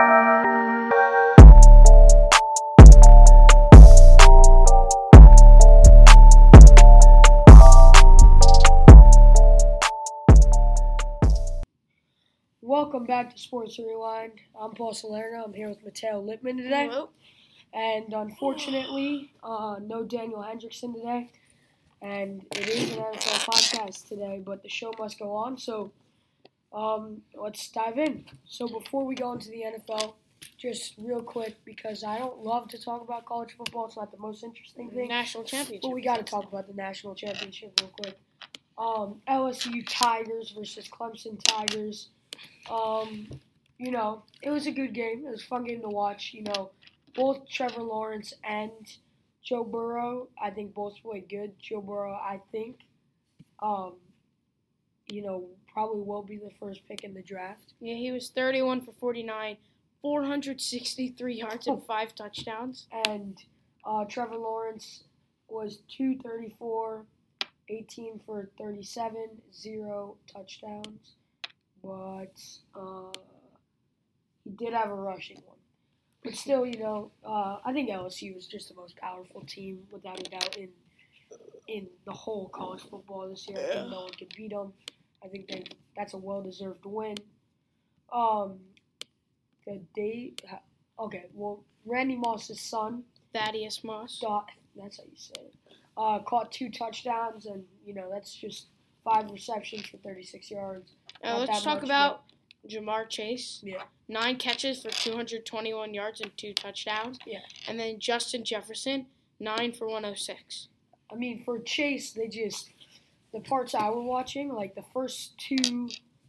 Welcome back to Sports Rewind. I'm Paul Salerno. I'm here with Matteo Lippman today. Hello. And unfortunately, uh, no Daniel Hendrickson today. And it is an NFL podcast today, but the show must go on. So um, let's dive in. So before we go into the NFL, just real quick, because I don't love to talk about college football, it's not the most interesting thing. National championship. But we got to talk about the national championship real quick. Um, LSU Tigers versus Clemson Tigers. Um, you know, it was a good game. It was a fun game to watch. You know, both Trevor Lawrence and Joe Burrow, I think both played good. Joe Burrow, I think, um, you know, probably will be the first pick in the draft. Yeah, he was 31 for 49, 463 yards and Oh. five touchdowns. And uh, Trevor Lawrence was 234, 18 for 37, zero touchdowns. But uh, he did have a rushing one. But still, you know, uh, I think LSU is just the most powerful team, without a doubt, in in the whole college football this year. I think no one can beat them. I think they, that's a well-deserved win. Um, the date, okay, well, Randy Moss's son, Thaddeus Moss. Dot, that's how you say it. Uh, caught two touchdowns, and you know that's just five receptions for 36 yards. Now Not let's talk much, about Ja'Marr Chase. Yeah. Nine catches for 221 yards and two touchdowns. Yeah. And then Justin Jefferson, nine for 106. I mean, for Chase, they just the parts I was watching, like the first two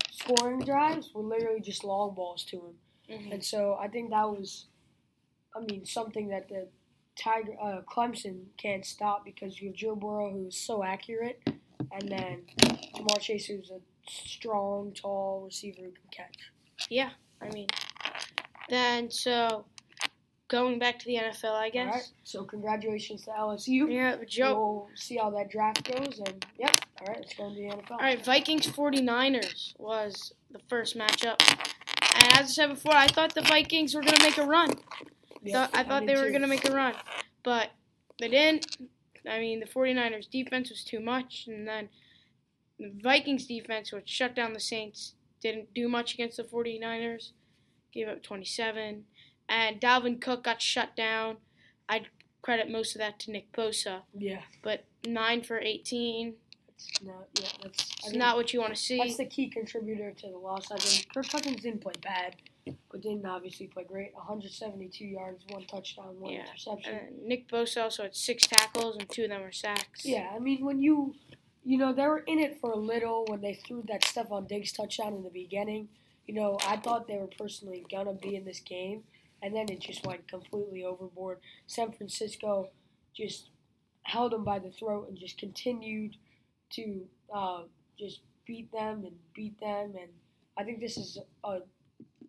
scoring drives were literally just long balls to him, Mhm. and so I think that was, I mean, something that the Tiger uh, Clemson can't stop because you have Joe Burrow who's so accurate, and then Ja'Marr Chase who's a strong, tall receiver who can catch. Yeah, I mean, then so going back to the NFL, I guess. Right, so congratulations to LSU. Yeah, Joe. We'll see how that draft goes, and yep. All right, let's go into the NFL. All right, Vikings 49ers was the first matchup. And as I said before, I thought the Vikings were going to make a run. I thought did they were too. to make a run. But they didn't. I mean, the 49ers defense was too much. And then the Vikings defense, which shut down the Saints, didn't do much against the 49ers. Gave up 27. And Dalvin Cook got shut down. I'd credit most of that to Nick Bosa. Yeah, But 9 for 18. it's not. Yeah, that's. I think not what you want to see. That's the key contributor to the loss. I think Kirk Cousins didn't play bad, but didn't obviously play great. 172 yards, one touchdown, one Yeah, interception. And Nick Bosa also had six tackles and two of them were sacks. Yeah, I mean when you, you know, they were in it for a little when they threw that Stefon Diggs touchdown in the beginning. You know, I thought they were personally gonna be in this game, and then it just went completely overboard. San Francisco just held them by the throat and just continued to uh, just beat them and beat them. And I think this is a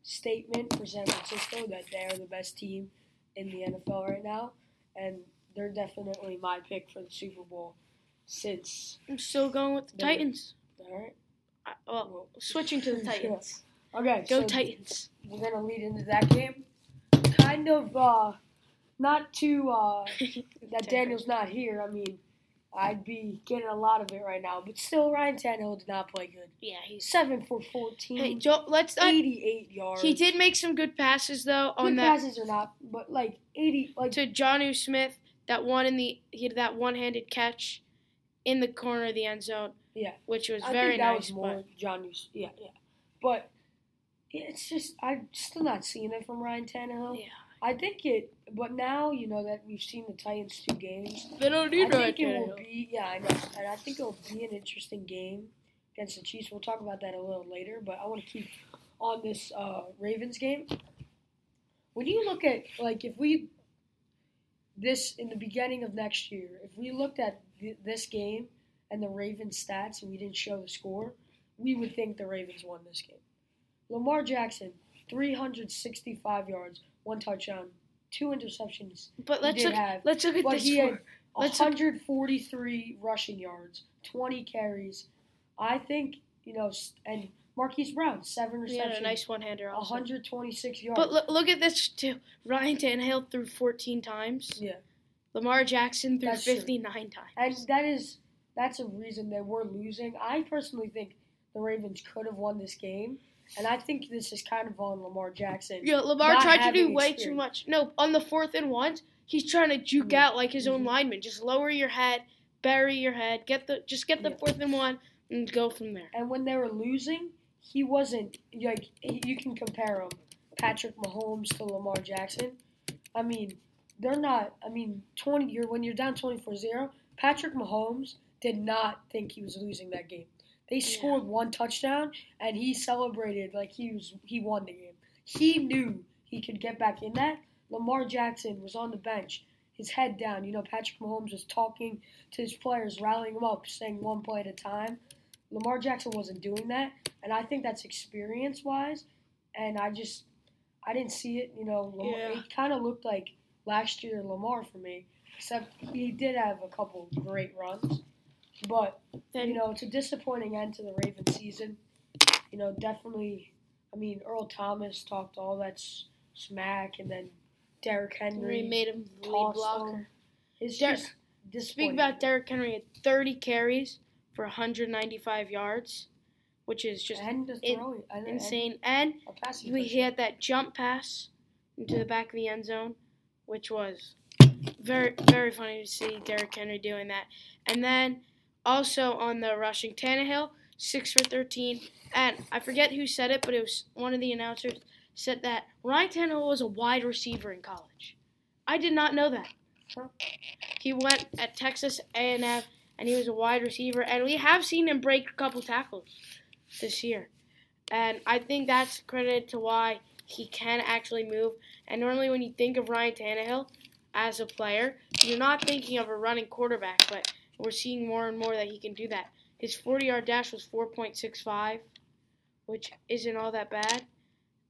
statement for San Francisco that they are the best team in the NFL right now, and they're definitely my pick for the Super Bowl since. I'm still going with the Titans. All right. I, well, switching to the Titans. Okay. Go so Titans. We're gonna lead into that game. Kind of uh, not too uh, that Daniel's not here. I mean, I'd be getting a lot of it right now, but still, Ryan Tannehill did not play good. Yeah, he's. Seven for fourteen. Hey, Joe, let's not. 88 yards. He did make some good passes though on Good that passes or not, but like 80, like to Jonnu Smith. That one in the he had that one-handed catch in the corner of the end zone. Yeah. which was I very think that nice. was more John Hughes. Yeah, yeah. But it's just I'm still not seeing it from Ryan Tannehill. Yeah. I think it, but now you know that we've seen the Titans two games. they don't I need Ryan think it will be yeah, I know, and I think it will be an interesting game against the Chiefs. We'll talk about that a little later, but I want to keep on this uh, Ravens game. When you look at like if we this in the beginning of next year, if we looked at th- this game and the Ravens stats and we didn't show the score, we would think the Ravens won this game. Lamar Jackson, 365 yards, one touchdown, two interceptions, But let's look. have, Let's look at but this. he had Let's look- 143 rushing yards, 20 carries. I think you know, and Marquise Brown, seven receptions. He had a nice one-hander also. 126 yards. But look, look at this too. Ryan Tannehill threw 14 times. yeah, Lamar Jackson threw That's true. 59 times. and that is that's a reason they were losing. I personally think the Ravens could have won this game, and I think this is kind of on Lamar Jackson. Yeah, Lamar tried to do way too much. No, on the fourth and ones, he's trying to juke Yeah. out like his own Mhm. lineman. Just lower your head, bury your head, get the just get the Yeah. fourth and one, and go from there. And when they were losing, he wasn't like you can compare him, Patrick Mahomes to Lamar Jackson. I mean, they're not. I mean, twenty. You're when you're down 24-0, Patrick Mahomes did not think he was losing that game. They scored one touchdown, and he celebrated like he was he won the game. He knew he could get back in that. Lamar Jackson was on the bench, his head down. You know, Patrick Mahomes was talking to his players, rallying them up, saying one play at a time. Lamar Jackson wasn't doing that, and I think that's experience wise. And I just, I didn't see it. You know, Lamar, Yeah. it kind of looked like last year Lamar for me, except he did have a couple great runs. But Then you know, it's a disappointing end to the Ravens season. You know, definitely. I mean, Earl Thomas talked all that smack, and then Derrick Henry made him lead blocker. It's Der- just Speak about Derrick Henry at 30 carries for 195 yards, which is just and in- throwing, and, insane. And we touchdown. had that jump pass into the back of the end zone, which was very very funny to see Derrick Henry doing that. And then also on the rushing, Tannehill six for thirteen, and I forget who said it, but it was one of the announcers said that Ryan Tannehill was a wide receiver in college. I did not know that. He went at Texas A&M, and he was a wide receiver, and we have seen him break a couple tackles this year. And I think that's credited to why he can actually move. And normally, when you think of Ryan Tannehill as a player, you're not thinking of a running quarterback, but we're seeing more and more that he can do that. His 40 yard dash was 4.65, which isn't all that bad.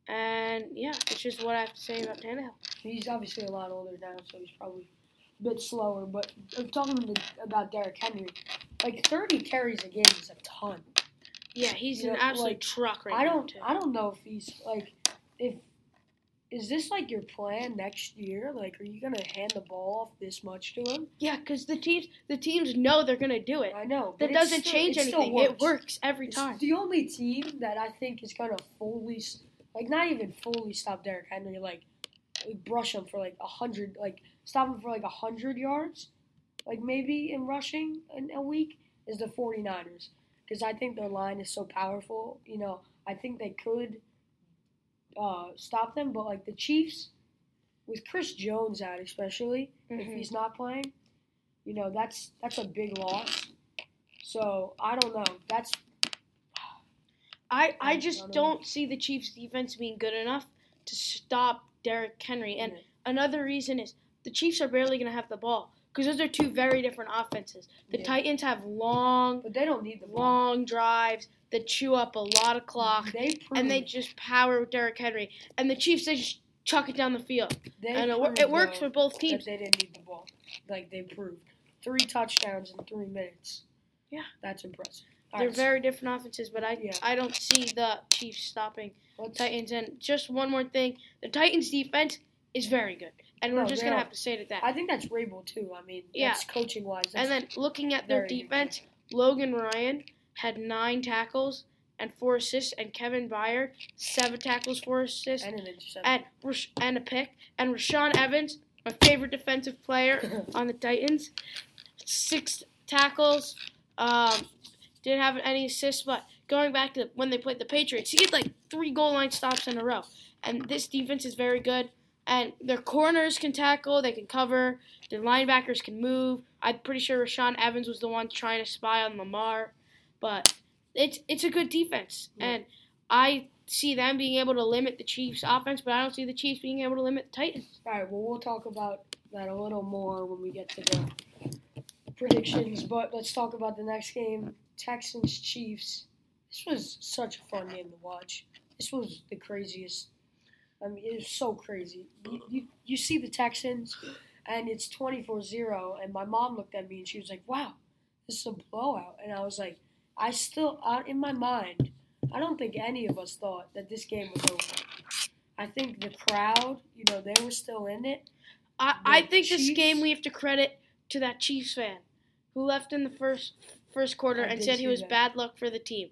And yeah, it's just what I have to say about Tannehill. He's obviously a lot older now, so he's probably a bit slower. But I'm talking about Derrick Henry. Like 30 carries a game is a ton. Yeah, he's You an know, absolute like, truck right I now, don't. too. I don't know if he's like, if is this like your plan next year? Like, are you gonna hand the ball off this much to him? Yeah, because the teams the teams know they're gonna do it. I know. That doesn't still- change anything. It works every It's time. the only team that I think is gonna fully, like, not even fully stop Derrick Henry, like, like, brush him for like a hundred, like, stop him for like a hundred yards, like maybe in rushing in a week, is the 49ers. Because I think their line is so powerful. You know, I think they could uh, stop them, but like the Chiefs, with Chris Jones out, especially if Mhm. he's not playing, you know, that's that's a big loss. So I don't know. That's I, I I just don't don't see the Chiefs' defense being good enough to stop Derrick Henry. And Yeah. another reason is the Chiefs are barely going to have the ball because those are two very different offenses. The Yeah. Titans have long, but they don't need the ball. long drives that chew up a lot of clock, They and they just power Derrick Henry. And the Chiefs, they just chuck it down the field. they And it, proved, it works though, for both teams. they didn't need the ball. Like they proved, three touchdowns in three minutes. Yeah. that's impressive. All They're right, very different offenses, but I Yeah. I don't see the Chiefs stopping let's- Titans. And just one more thing, the Titans defense is very good, and we're just gonna have to say to that. I think that's Vrabel too. I mean, Yeah. that's coaching wise. and then looking at their good. defense, Logan Ryan had nine tackles and four assists, and Kevin Byard seven tackles, four assists, and an interception. and and a pick. And Rashaan Evans, my favorite defensive player on the Titans, six tackles. Um, didn't have any assists, but going back to when they played the Patriots, he had like three goal line stops in a row. And this defense is very good. And their corners can tackle, they can cover, their linebackers can move. I'm pretty sure Rashaan Evans was the one trying to spy on Lamar, but it's it's a good defense, Yeah. and I see them being able to limit the Chiefs' offense, but I don't see the Chiefs being able to limit the Titans. All right, well, we'll talk about that a little more when we get to the predictions. But let's talk about the next game Texans Chiefs. This was such a fun game to watch. This was the craziest. I mean, it was so crazy. You, you, you see the Texans, and it's 24 0. And my mom looked at me and she was like, wow, this is a blowout. And I was like, I still, uh, in my mind, I don't think any of us thought that this game was over. I think the crowd, you know, they were still in it. I, I think this game we have to credit to that Chiefs fan who left in the first first quarter I and said he was that. bad luck for the team.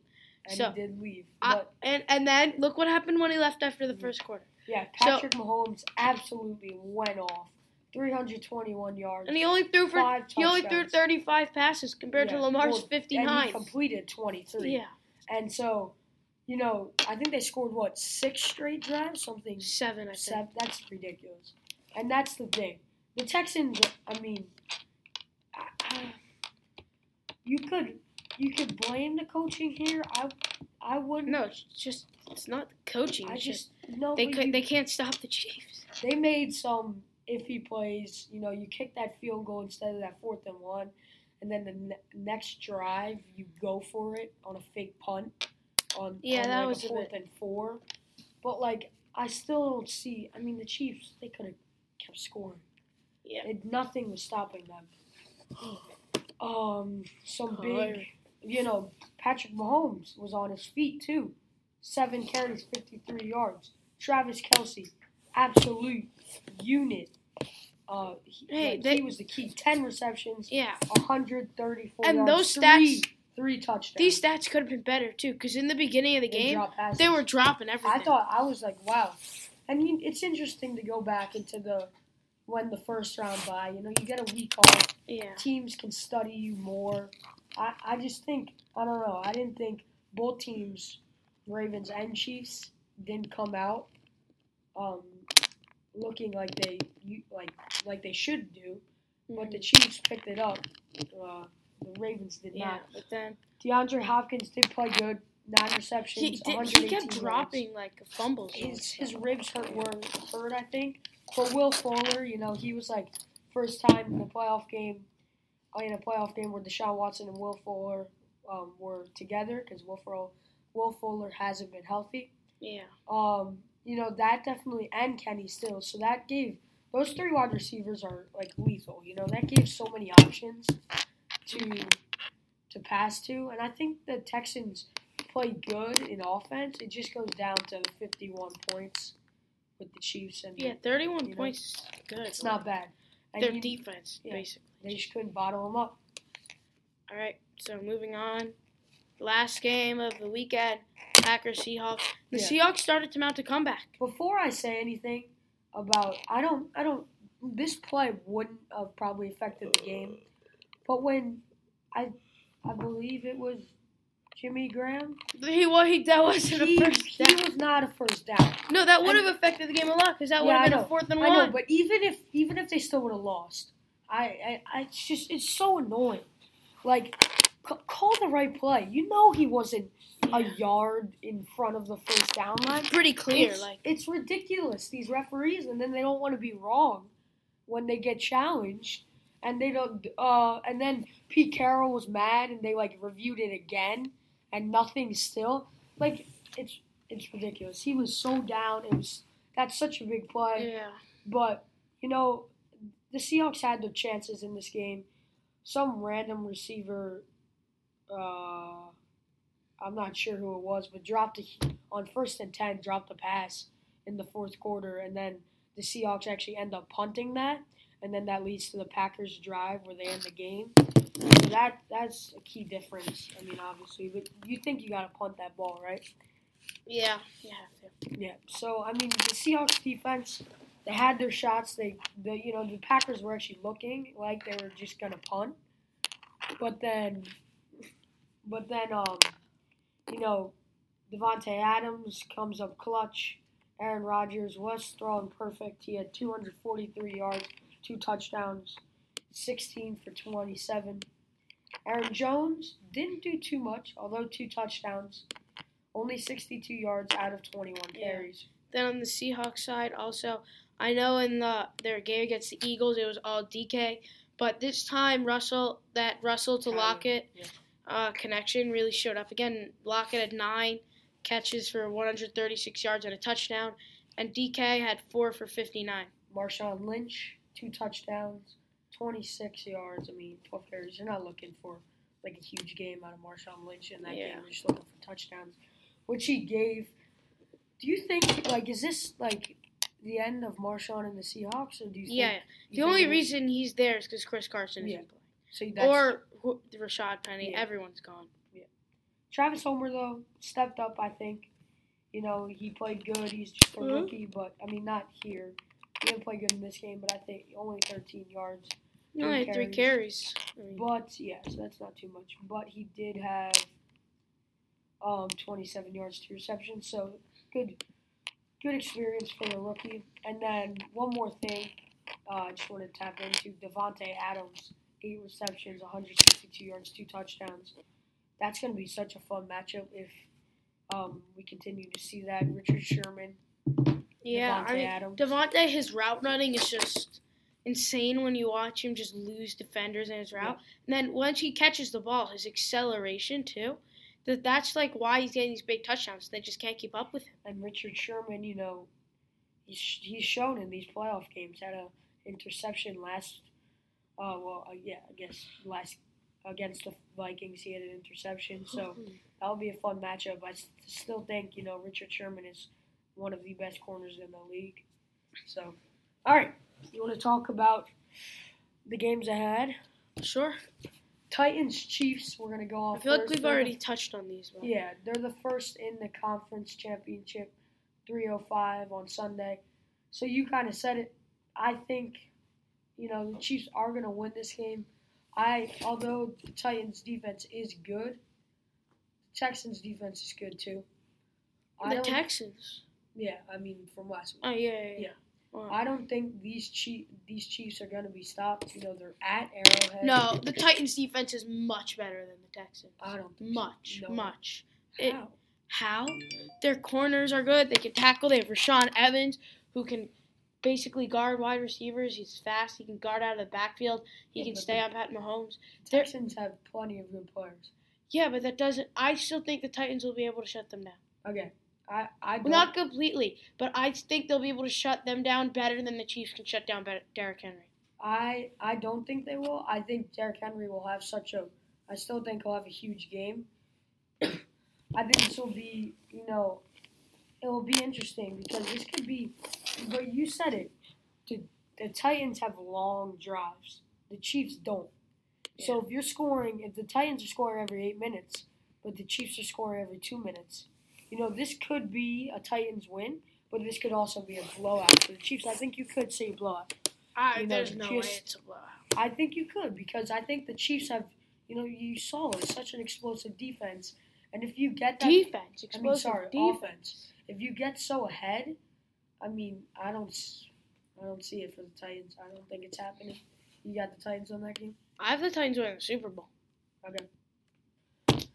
And So, he did leave. I, and and then look what happened when he left after the first quarter. yeah, so- Patrick Mahomes absolutely went off. 321 yards. And he only threw for Five he only threw 35 passes compared Yeah, to Lamar's well, And 59. he completed 23. Yeah, And so, you know, I think they scored what six straight drives, something. seven I think. That's ridiculous. And that's the thing. The Texans. I mean, I, I, you could you could blame the coaching here. I I wouldn't. No, it's just it's not coaching. I just no. they could, you- they can't stop the Chiefs. they made some iffy plays. You know, you kick that field goal instead of that fourth and one, and then the ne- next drive you go for it on a fake punt on, Yeah, on that like was fourth bit- and four. But like, I still don't see. I mean, the Chiefs they could have kept scoring. Yeah. It, nothing was stopping them. Um, some big, you know, Patrick Mahomes was on his feet too. Seven carries, 53 yards. Travis Kelce, absolute unit. Uh, he, Hey, like, they- he was the key. 10 receptions, Yeah, 134 And yards. those stats- three touchdowns. these stats could have been better too. Because in the beginning of the They game, they were dropping everything. I thought I was like, wow. I mean, it's interesting to go back into the when the first round by. You know, you get a week off. yeah, Teams can study you more. I, I just think I don't know. I didn't think both teams, Ravens and Chiefs, didn't come out um, looking like they like like they should do. But the. Chiefs picked it up. Uh, the Ravens did yeah. not. But then DeAndre Hopkins did play good. Nine receptions. he, did, he 118 kept yards. dropping like fumbles. his his ribs hurt were hurt. I think. But Will Fuller, you know, he was like first time in a playoff game, uh, in a playoff game where Deshaun Watson and Will Fuller um, were together because Will Fuller, Will Fuller hasn't been healthy. Yeah, Um, you know that definitely and Kenny still. So that gave those three wide receivers are like lethal. You know that gave so many options to to pass to, and I think the Texans play good in offense. It just goes down to 51 points with the Chiefs, and yeah. Thirty-one You know, points is good. it's not bad. And their you- defense yeah. basically. they just couldn't bottle them up. All right, so moving on. Last game of the weekend, Packers Seahawks. The Yeah. Seahawks started to mount a comeback. Before I say anything about, I don't, I don't. This play wouldn't have probably affected the game, but when I, I believe it was Jimmy Graham. He what he that wasn't He, a first he was not a first down. No, that would have affected the game a lot because that Yeah, would I have been know. a fourth and I one. know, but even if even if they still would have lost, I, I, I it's just it's so annoying. Like, c- call the right play. You know he wasn't a yard in front of the first down line. pretty clear. It's, like it's ridiculous these referees, and then they don't want to be wrong when they get challenged, and they don't. Uh, and then Pete Carroll was mad, and they like reviewed it again, and nothing still. Like it's it's ridiculous. He was so down. It was that's such a big play, yeah, but you know the Seahawks had their chances in this game. Some random receiver. Uh, I'm not sure who it was, but dropped a, on first and ten, dropped a pass in the fourth quarter, and then the Seahawks actually end up punting that, and then that leads to the Packers drive where they end the game. So that that's a key difference. I mean, obviously, but you think you got to punt that ball, right? yeah, you have to. Yeah. So I mean, the Seahawks defense, they had their shots. They, the you know, the Packers were actually looking like they were just gonna punt, but then, but then, um, you know, Davante Adams comes up clutch. Aaron Rodgers was throwing perfect. He had 243 yards, two touchdowns, 16 for 27. Aaron Jones didn't do too much, although two touchdowns, only 62 yards out of 21 Yeah. carries. Then on the Seahawks side, also, I know in the their game against the Eagles, it was all DK, but this time Russell, that Russell to Lockett yeah. Uh, connection really showed up again. Lockett had nine catches for 136 yards and a touchdown, and DK had four for 59. Marshawn Lynch, two touchdowns, 26 yards. I mean, 12 carries. You're not looking for like a huge game out of Marshawn Lynch in that Yeah. game. You're just looking for touchdowns. which he gave. Do you think like is this like the end of Marshawn and the Seahawks, or do you? Think, Yeah. The think only reason he's there is because Chris Carson Yeah. isn't playing. so that's, Or who- Rashaad Penny. Yeah. Everyone's gone. Yeah. Travis Homer though stepped up. I think. You know he played good. He's just a Mhm. rookie, but I mean not here. He didn't play good in this game, but I think only 13 yards. Only three carries. I mean, But yeah, so that's not too much. But he did have um 27 yards to reception, so good good experience for a rookie. And then one more thing, uh, I just wanted to tap into Davante Adams, eight receptions, 162 yards, two touchdowns. That's going to be such a fun matchup if um, we continue to see that. Richard Sherman, yeah, Davante I mean, Adams. Davante, his route running is just insane when you watch him just lose defenders in his route. And then once he catches the ball, his acceleration too. That that's like why he's getting these big touchdowns. They just can't keep up with him. and Richard Sherman, you know, he's he's shown in these playoff games had a interception last. Uh, well, uh, yeah, I guess last against the Vikings he had an interception, so that'll be a fun matchup. I still think you know Richard Sherman is one of the best corners in the league. So, all right, you want to talk about the games ahead? Sure. Titans Chiefs. We're gonna go off. I feel like we've They're the already touched on these. But yeah, they're the first in the conference championship, 305 on Sunday. So you kind of said it. I think, you know, the Chiefs are going to win this game. I, although the Titans' defense is good, the Texans' defense is good too. I the Texans. yeah, I mean from last week. Oh yeah, yeah. Yeah. yeah. Wow. I don't think these Chief, these Chiefs are going to be stopped. You know, they're at Arrowhead. No, the Titans' defense is much better than the Texans. I don't think so. Much, No. much. It- How? How? Their corners are good. They can tackle. They have Rashaan Evans, who can basically guard wide receivers. He's fast. He can guard out of the backfield. He Yeah, can stay on Pat Mahomes. They're- have plenty of good players. Yeah, but that doesn't. I still think the Titans will be able to shut them down. Okay, I I Well, don't. not completely, but I think they'll be able to shut them down better than the Chiefs can shut down Derrick Henry. I I don't think they will. I think Derrick Henry will have such a. I still think he'll have a huge game. I think this will be, you know, it will be interesting because this could be. But you said it. The, the Titans have long drives. The Chiefs don't. So if you're scoring, if the Titans are scoring every eight minutes, but the Chiefs are scoring every two minutes, you know this could be a Titans win, but this could also be a blowout for the Chiefs. I think you could say blowout. I, You know, there's no way it's a blowout. I think you could because I think the Chiefs have, you know, you saw it, such an explosive defense, and if you get that, Defense, I mean, explosive sorry, defense. offense. If you get so ahead, I mean, I don't, I don't see it for the Titans. I don't think it's happening. You got the Titans on that game. I have the Titans winning the Super Bowl. Okay.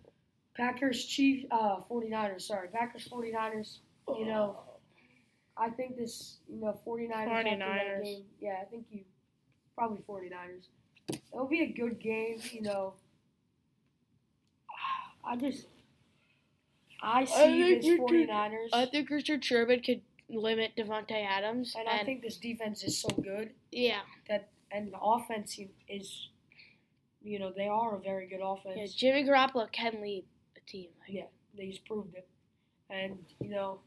Packers, Chief, uh, 49ers. Sorry, Packers, 49ers. You know, I think this, you know, 49ers. after that 49ers. Game, yeah, I think you, probably 49ers. It'll be a good game, you know. I just, I see think this you could- 49ers, I think Richard Sherman could limit Davante Adams, and I think this defense is so good yeah, that, and the offense is, you know, they are a very good offense. yeah, Jimmy Garoppolo can lead a team. Like, Yeah, they just proved it. And, you know,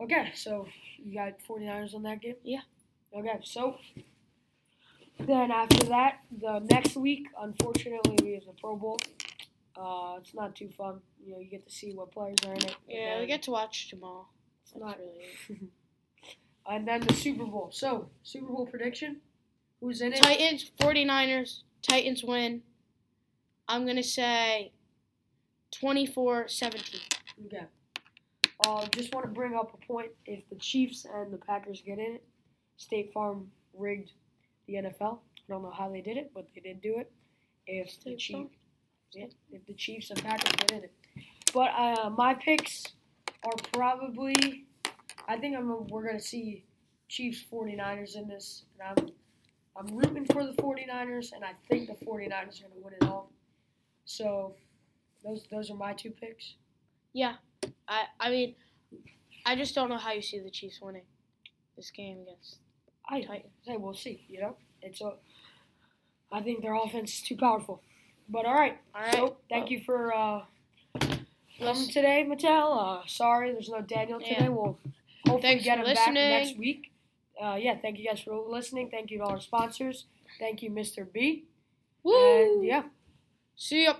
okay, so you got 49ers on that game? Yeah. Okay, so then after that, the next week, unfortunately, we have the Pro Bowl. Uh, it's not too fun. You know, you get to see what players are in it. Yeah, we get to watch Jamal. That's not- really it. and then the Super Bowl. So, Super Bowl prediction? Who's in it? Titans, 49ers, Titans win. I'm going to say 24 17. Okay. Uh, just want to bring up a point. If the Chiefs and the Packers get in it, State Farm rigged the NFL. I don't know how they did it, but they did do it. If the Chiefs, yeah, if the Chiefs and Packers get in it, but uh, my picks are probably. I think I'm. We're gonna see Chiefs 49ers in this, and I'm. I'm rooting for the 49ers, and I think the 49ers are gonna win it all. So, those those are my two picks. Yeah. I, I mean, I just don't know how you see the Chiefs winning this game against I Titans. say we'll see. You know, it's a. I think their offense is too powerful. But all right. All right. So thank you for uh, um, Listen- today, Matteo. Uh, sorry, there's no Daniel today. Yeah. We'll hopefully Thanks get him back next week. Uh, yeah, thank you guys for listening. Thank you to all our sponsors. Thank you, Mr. B. Woo! And yeah. See ya.